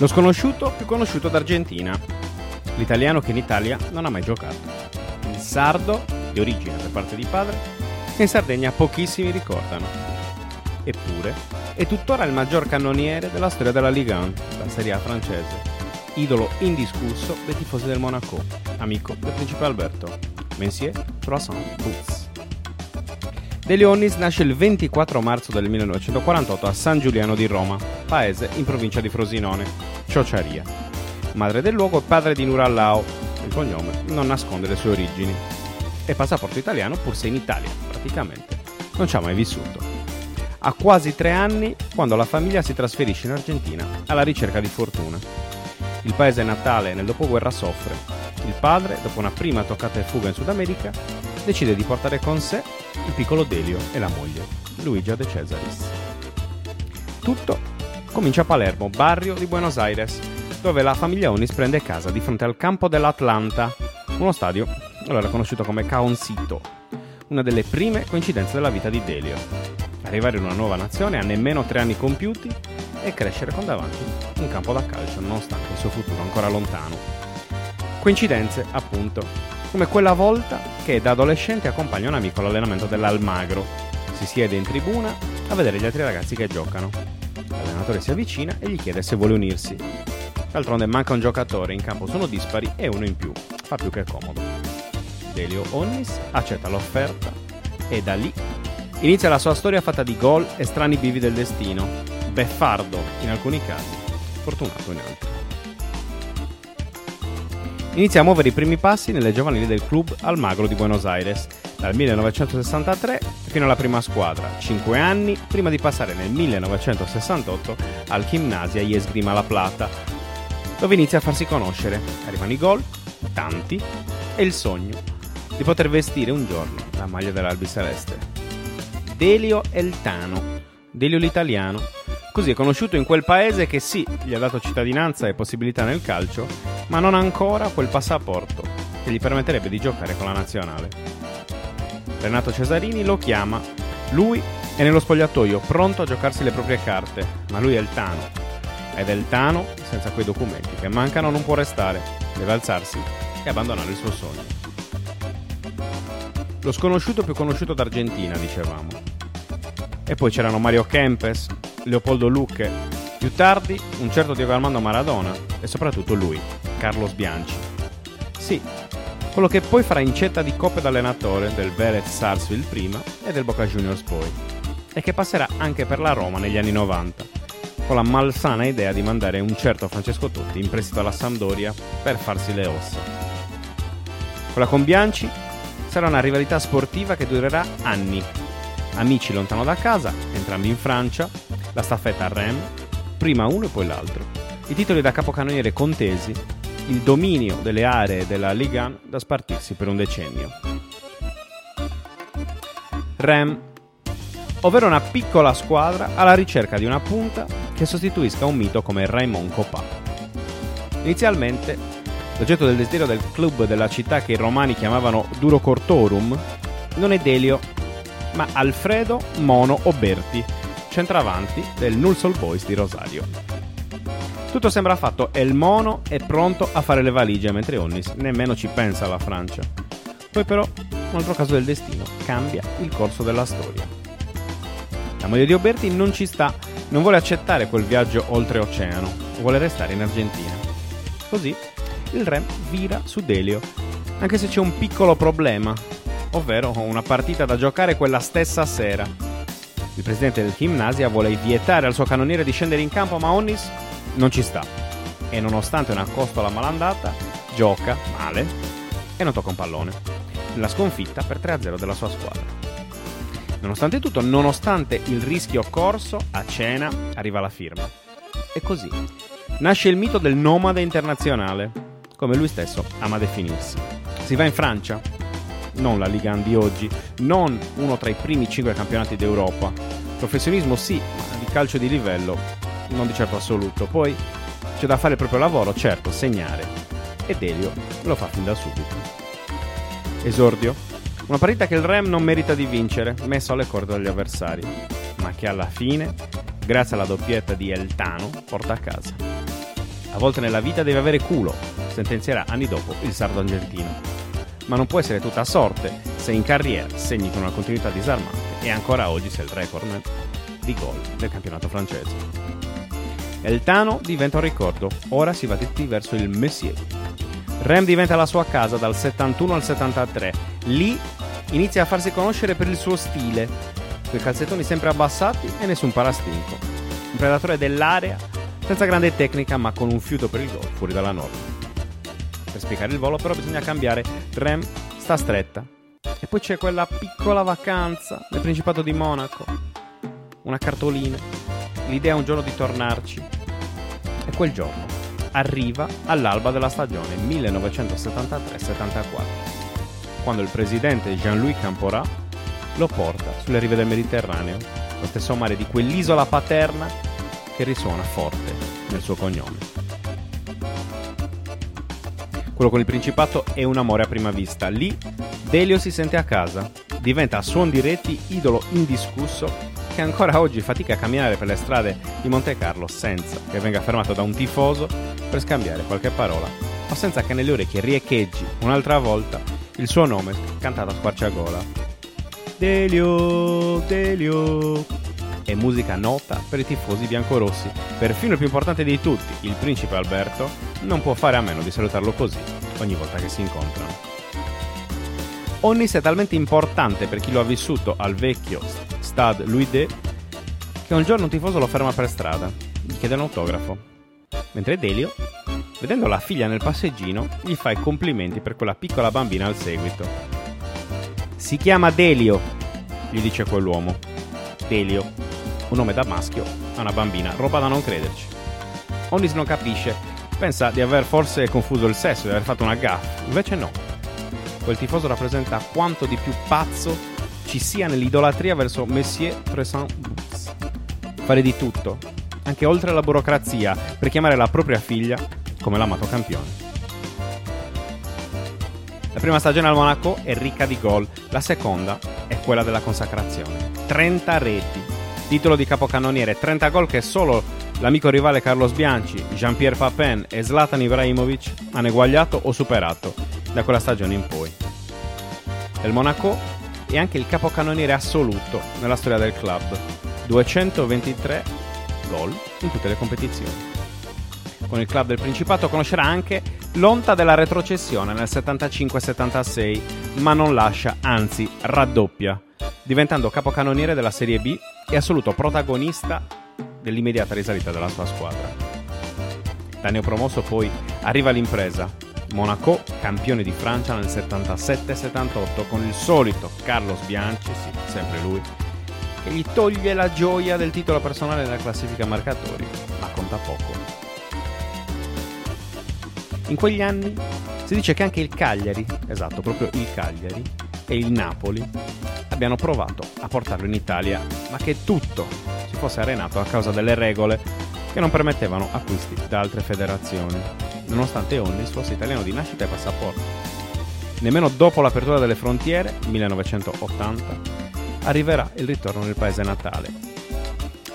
Lo sconosciuto più conosciuto d'Argentina, l'italiano che in Italia non ha mai giocato, il sardo, di origine per parte di padre, che in Sardegna pochissimi ricordano. Eppure è tuttora il maggior cannoniere della storia della Ligue 1, la Serie A francese, idolo indiscusso dei tifosi del Monaco, amico del principe Alberto, Monsieur Croissant Boots. De Leonis nasce il 24 marzo del 1948 a San Giuliano di Roma, paese in provincia di Frosinone, Ciociaria. Madre del luogo e padre di Nurallao, il cognome non nasconde le sue origini. È passaporto italiano pur se in Italia, praticamente. Non ci ha mai vissuto. Ha quasi tre anni quando la famiglia si trasferisce in Argentina alla ricerca di fortuna. Il paese natale nel dopoguerra soffre. Il padre, dopo una prima toccata e fuga in Sud America, decide di portare con sé il piccolo Delio e la moglie, Luigia de Cesaris. Tutto comincia a Palermo, barrio di Buenos Aires, dove la famiglia Onis prende casa di fronte al campo dell'Atlanta, uno stadio allora conosciuto come Caoncito, una delle prime coincidenze della vita di Delio. Arrivare in una nuova nazione a nemmeno tre anni compiuti e crescere con davanti un campo da calcio nonostante il suo futuro ancora lontano. Coincidenze, appunto, come quella volta che da adolescente accompagna un amico all'allenamento dell'Almagro. Si siede in tribuna a vedere gli altri ragazzi che giocano. L'allenatore si avvicina e gli chiede se vuole unirsi. D'altronde manca un giocatore, in campo sono dispari e uno in più. Fa più che comodo. Delio Onnis accetta l'offerta e da lì inizia la sua storia fatta di gol e strani bivi del destino. Beffardo in alcuni casi, fortunato in altri. Inizia a muovere i primi passi nelle giovanili del club Almagro di Buenos Aires, dal 1963 fino alla prima squadra, 5 anni prima di passare nel 1968 al Gimnasia Esgrima La Plata, dove inizia a farsi conoscere. Arrivano i gol, tanti, e il sogno di poter vestire un giorno la maglia dell'Albi Celeste. Delio Eltano, Delio l'italiano, Così è conosciuto in quel paese che sì, gli ha dato cittadinanza e possibilità nel calcio, ma non ancora quel passaporto che gli permetterebbe di giocare con la nazionale. Renato Cesarini lo chiama. Lui è nello spogliatoio, pronto a giocarsi le proprie carte, ma lui è il Tano. Ed è il Tano, senza quei documenti che mancano, non può restare, deve alzarsi e abbandonare il suo sogno. Lo sconosciuto più conosciuto d'Argentina, dicevamo. E poi c'erano Mario Kempes, Leopoldo Lucche, più tardi un certo Diego Armando Maradona e soprattutto lui, Carlos Bianchi. Sì, quello che poi farà incetta di coppe d'allenatore del Vélez Sarsfield prima e del Boca Juniors poi, e che passerà anche per la Roma negli anni 90, con la malsana idea di mandare un certo Francesco Totti in prestito alla Sampdoria per farsi le ossa. Quella con Bianchi sarà una rivalità sportiva che durerà anni. Amici lontano da casa, entrambi in Francia, la staffetta a Rem, prima uno e poi l'altro. I titoli da capocannoniere contesi, il dominio delle aree della Ligue 1 da spartirsi per un decennio. Rem, ovvero una piccola squadra alla ricerca di una punta che sostituisca un mito come Raymond Coppa. Inizialmente, l'oggetto del desiderio del club della città che i romani chiamavano Duro Cortorum non è Delio, ma Alfredo Mono Oberti, centravanti del Nulsol Boys di Rosario. Tutto sembra fatto e il mono è pronto a fare le valigie mentre Onnis nemmeno ci pensa alla Francia. Poi però, un altro caso del destino, cambia il corso della storia. La moglie di Oberti non ci sta, non vuole accettare quel viaggio oltreoceano, vuole restare in Argentina. Così il re vira su Delio, anche se c'è un piccolo problema, ovvero una partita da giocare quella stessa sera. Il presidente del Gimnasia vuole vietare al suo cannoniere di scendere in campo, ma Onnis non ci sta. E nonostante una costola malandata, gioca male e non tocca un pallone. Nella sconfitta per 3-0 della sua squadra. Nonostante tutto, nonostante il rischio corso, a cena arriva la firma. E così nasce il mito del nomade internazionale, come lui stesso ama definirsi. Si va in Francia, non la Liga di oggi, non uno tra i primi cinque campionati d'Europa. Professionismo sì, ma di calcio di livello non di certo assoluto. Poi c'è da fare il proprio lavoro, certo, segnare. E Delio lo fa fin da subito. Esordio. Una partita che il Rem non merita di vincere, messo alle corde dagli avversari, ma che alla fine, grazie alla doppietta di Eltano, porta a casa. A volte nella vita devi avere culo, sentenzierà anni dopo il sardo argentino. Ma non può essere tutta sorte se in carriera segni con una continuità disarmante e ancora oggi sei il recordman di gol del campionato francese. El Tano diventa un ricordo, ora si va dritti verso il Messier. Rem diventa la sua casa dal 71 al 73. Lì inizia a farsi conoscere per il suo stile, quei calzettoni sempre abbassati e nessun parastinco. Un predatore dell'area, senza grande tecnica ma con un fiuto per il gol fuori dalla norma. Per spiegare il volo però bisogna cambiare, Rem sta stretta. E poi c'è quella piccola vacanza nel Principato di Monaco. Una cartolina. L'idea un giorno di tornarci. E quel giorno arriva all'alba della stagione 1973-74, quando il presidente Jean-Louis Camporat lo porta sulle rive del Mediterraneo, lo stesso mare di quell'isola paterna che risuona forte nel suo cognome. Quello con il Principato è un amore a prima vista. Lì Delio si sente a casa, diventa a suon diretti idolo indiscusso che ancora oggi fatica a camminare per le strade di Monte Carlo senza che venga fermato da un tifoso per scambiare qualche parola o senza che nelle orecchie riecheggi un'altra volta il suo nome cantato a squarciagola. Delio, Delio. E musica nota per i tifosi biancorossi. Perfino il più importante di tutti, il principe Alberto, non può fare a meno di salutarlo così ogni volta che si incontrano. Onnis è talmente importante per chi lo ha vissuto al vecchio Stade Louis D che un giorno un tifoso lo ferma per strada, gli chiede un autografo. Mentre Delio, vedendo la figlia nel passeggino, gli fa i complimenti per quella piccola bambina al seguito. Si chiama Delio, gli dice quell'uomo. Delio, un nome da maschio a una bambina, roba da non crederci. Onnis non capisce, pensa di aver forse confuso il sesso, di aver fatto una gaffa, invece no. Quel tifoso rappresenta quanto di più pazzo ci sia nell'idolatria verso Messier Present Boots. Fare di tutto, anche oltre la burocrazia, per chiamare la propria figlia come l'amato campione. La prima stagione al Monaco è ricca di gol, la seconda è quella della consacrazione. 30 reti, titolo di capocannoniere, 30 gol che solo l'amico rivale Carlos Bianchi, Jean-Pierre Papin e Zlatan Ibrahimovic hanno eguagliato o superato da quella stagione in poi. Il Monaco è anche il capocannoniere assoluto nella storia del club, 223 gol in tutte le competizioni. Con il club del Principato conoscerà anche l'onta della retrocessione nel 75-76, ma non lascia, anzi raddoppia, diventando capocannoniere della Serie B e assoluto protagonista dell'immediata risalita della sua squadra. Da neopromosso poi arriva l'impresa. Monaco, campione di Francia nel 77-78 con il solito Carlos Bianchi, sì, sempre lui, che gli toglie la gioia del titolo personale nella classifica marcatori, ma conta poco. In quegli anni si dice che anche il Cagliari, esatto, proprio il Cagliari, e il Napoli abbiano provato a portarlo in Italia, ma che tutto si fosse arenato a causa delle regole che non permettevano acquisti da altre federazioni, nonostante Onnis fosse italiano di nascita e passaporto. Nemmeno dopo l'apertura delle frontiere, 1980, arriverà il ritorno nel paese natale.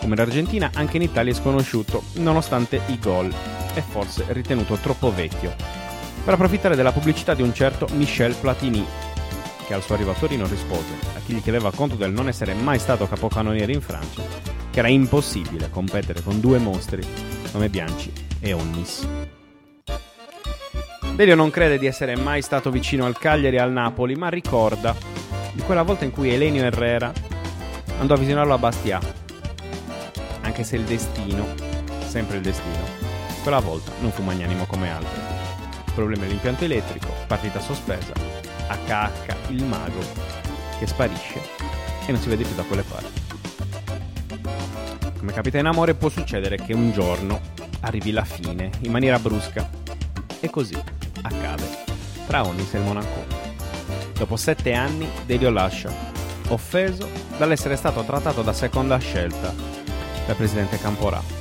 Come l'Argentina, anche in Italia è sconosciuto, nonostante i gol è forse ritenuto troppo vecchio, per approfittare della pubblicità di un certo Michel Platini, che al suo arrivo a Torino rispose a chi gli chiedeva conto del non essere mai stato capocannoniere in Francia, che era impossibile competere con due mostri come Bianchi e Onnis. Delio non crede di essere mai stato vicino al Cagliari e al Napoli, ma ricorda di quella volta in cui Elenio Herrera andò a visionarlo a Bastia, anche se il destino, sempre il destino, quella volta non fu magnanimo come altre. Problemi all'impianto elettrico, partita sospesa, HH il mago che sparisce e non si vede più da quelle parti. Come capita in amore può succedere che un giorno arrivi la fine in maniera brusca e così accade tra Onis e il Monaco. Dopo sette anni Delio lascia, offeso dall'essere stato trattato da seconda scelta dal presidente Camporà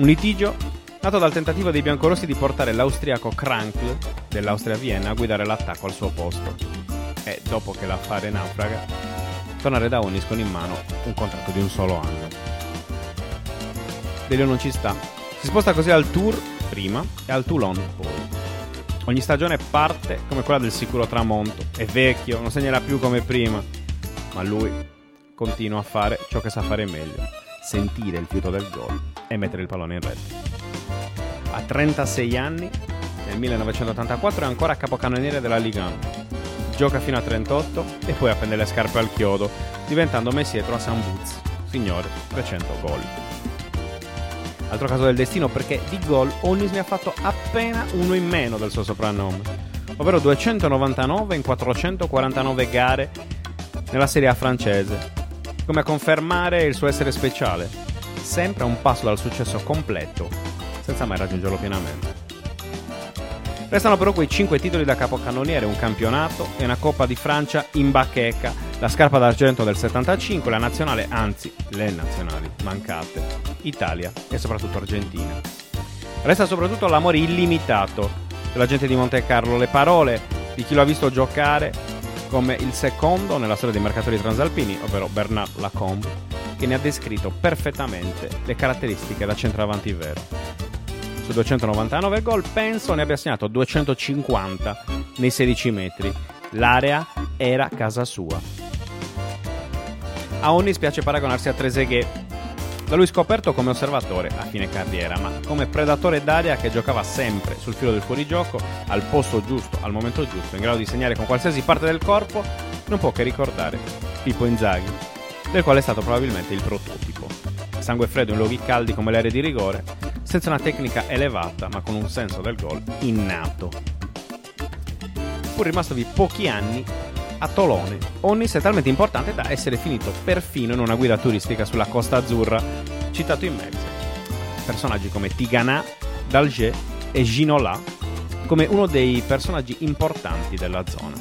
un litigio nato dal tentativo dei biancorossi di portare l'austriaco Krankl dell'Austria Vienna a guidare l'attacco al suo posto. E dopo che l'affare naufraga, tornare da Onis con in mano un contratto di un solo anno. Delio non ci sta, Si sposta così al Tour prima e al Toulon poi. Ogni stagione parte come quella del sicuro tramonto. È vecchio, non segnerà più come prima. Ma lui continua a fare ciò che sa fare meglio. Sentire il fiuto del gol e mettere il pallone in rete. A 36 anni, nel 1984 è ancora capocannoniere della Liga 1. Gioca fino a 38 e poi appende le scarpe al chiodo, diventando messietro a San Boots. Signore, 300 gol. Altro caso del destino perché di gol Onnis ne ha fatto appena uno in meno del suo soprannome, ovvero 299 in 449 gare nella Serie A francese, come a confermare il suo essere speciale, sempre a un passo dal successo completo, senza mai raggiungerlo pienamente. Restano però quei 5 titoli da capocannoniere, un campionato e una Coppa di Francia in bacheca, la scarpa d'argento del 75, la nazionale, anzi le nazionali mancate, Italia e soprattutto Argentina. Resta soprattutto l'amore illimitato della gente di Monte Carlo, le parole di chi lo ha visto giocare come il secondo nella storia dei mercatori transalpini, ovvero Bernard Lacombe, che ne ha descritto perfettamente le caratteristiche da centravanti vero su 299 gol, penso ne abbia segnato 250 nei 16 metri. L'area era casa sua. A Onnis piace paragonarsi a Trezeguet, da lui scoperto come osservatore a fine carriera, ma come predatore d'aria che giocava sempre sul filo del fuorigioco, al posto giusto, al momento giusto, in grado di segnare con qualsiasi parte del corpo, non può che ricordare Pippo Inzaghi, del quale è stato probabilmente il prototipo. Sangue freddo in luoghi caldi come l'area di rigore, senza una tecnica elevata ma con un senso del gol innato. Pur rimastovi pochi anni a Tolone, Onnis è talmente importante da essere finito perfino in una guida turistica sulla Costa Azzurra, citato in mezzo. Personaggi come Tigana, Dalger e Ginola come uno dei personaggi importanti della zona.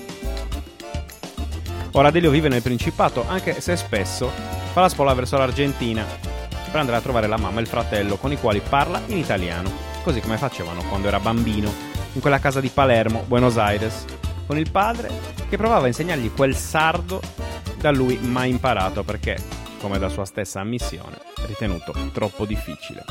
Ora Delio vive nel Principato, anche se spesso fa la spola verso l'Argentina, per andare a trovare la mamma e il fratello con i quali parla in italiano, così come facevano quando era bambino, in quella casa di Palermo, Buenos Aires, con il padre che provava a insegnargli quel sardo da lui mai imparato perché, come da sua stessa ammissione, ritenuto troppo difficile.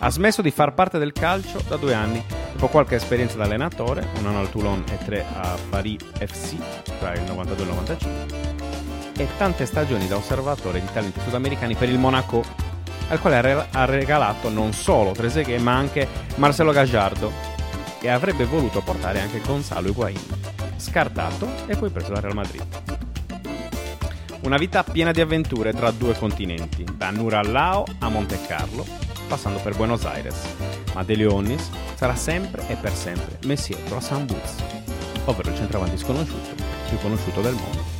Ha smesso di far parte del calcio da due anni, dopo qualche esperienza da allenatore, un anno al Toulon e tre a Paris FC tra il 92 e il 95, e tante stagioni da osservatore di talenti sudamericani per il Monaco, al quale ha regalato non solo Trezeguet ma anche Marcelo Gagliardo e avrebbe voluto portare anche Gonzalo Higuain, scartato e poi preso dal Real Madrid. Una vita piena di avventure tra due continenti, da Nurallao a Monte Carlo, passando per Buenos Aires, ma De Leonis sarà sempre e per sempre messietro a San Boots, ovvero il centravanti sconosciuto più conosciuto del mondo.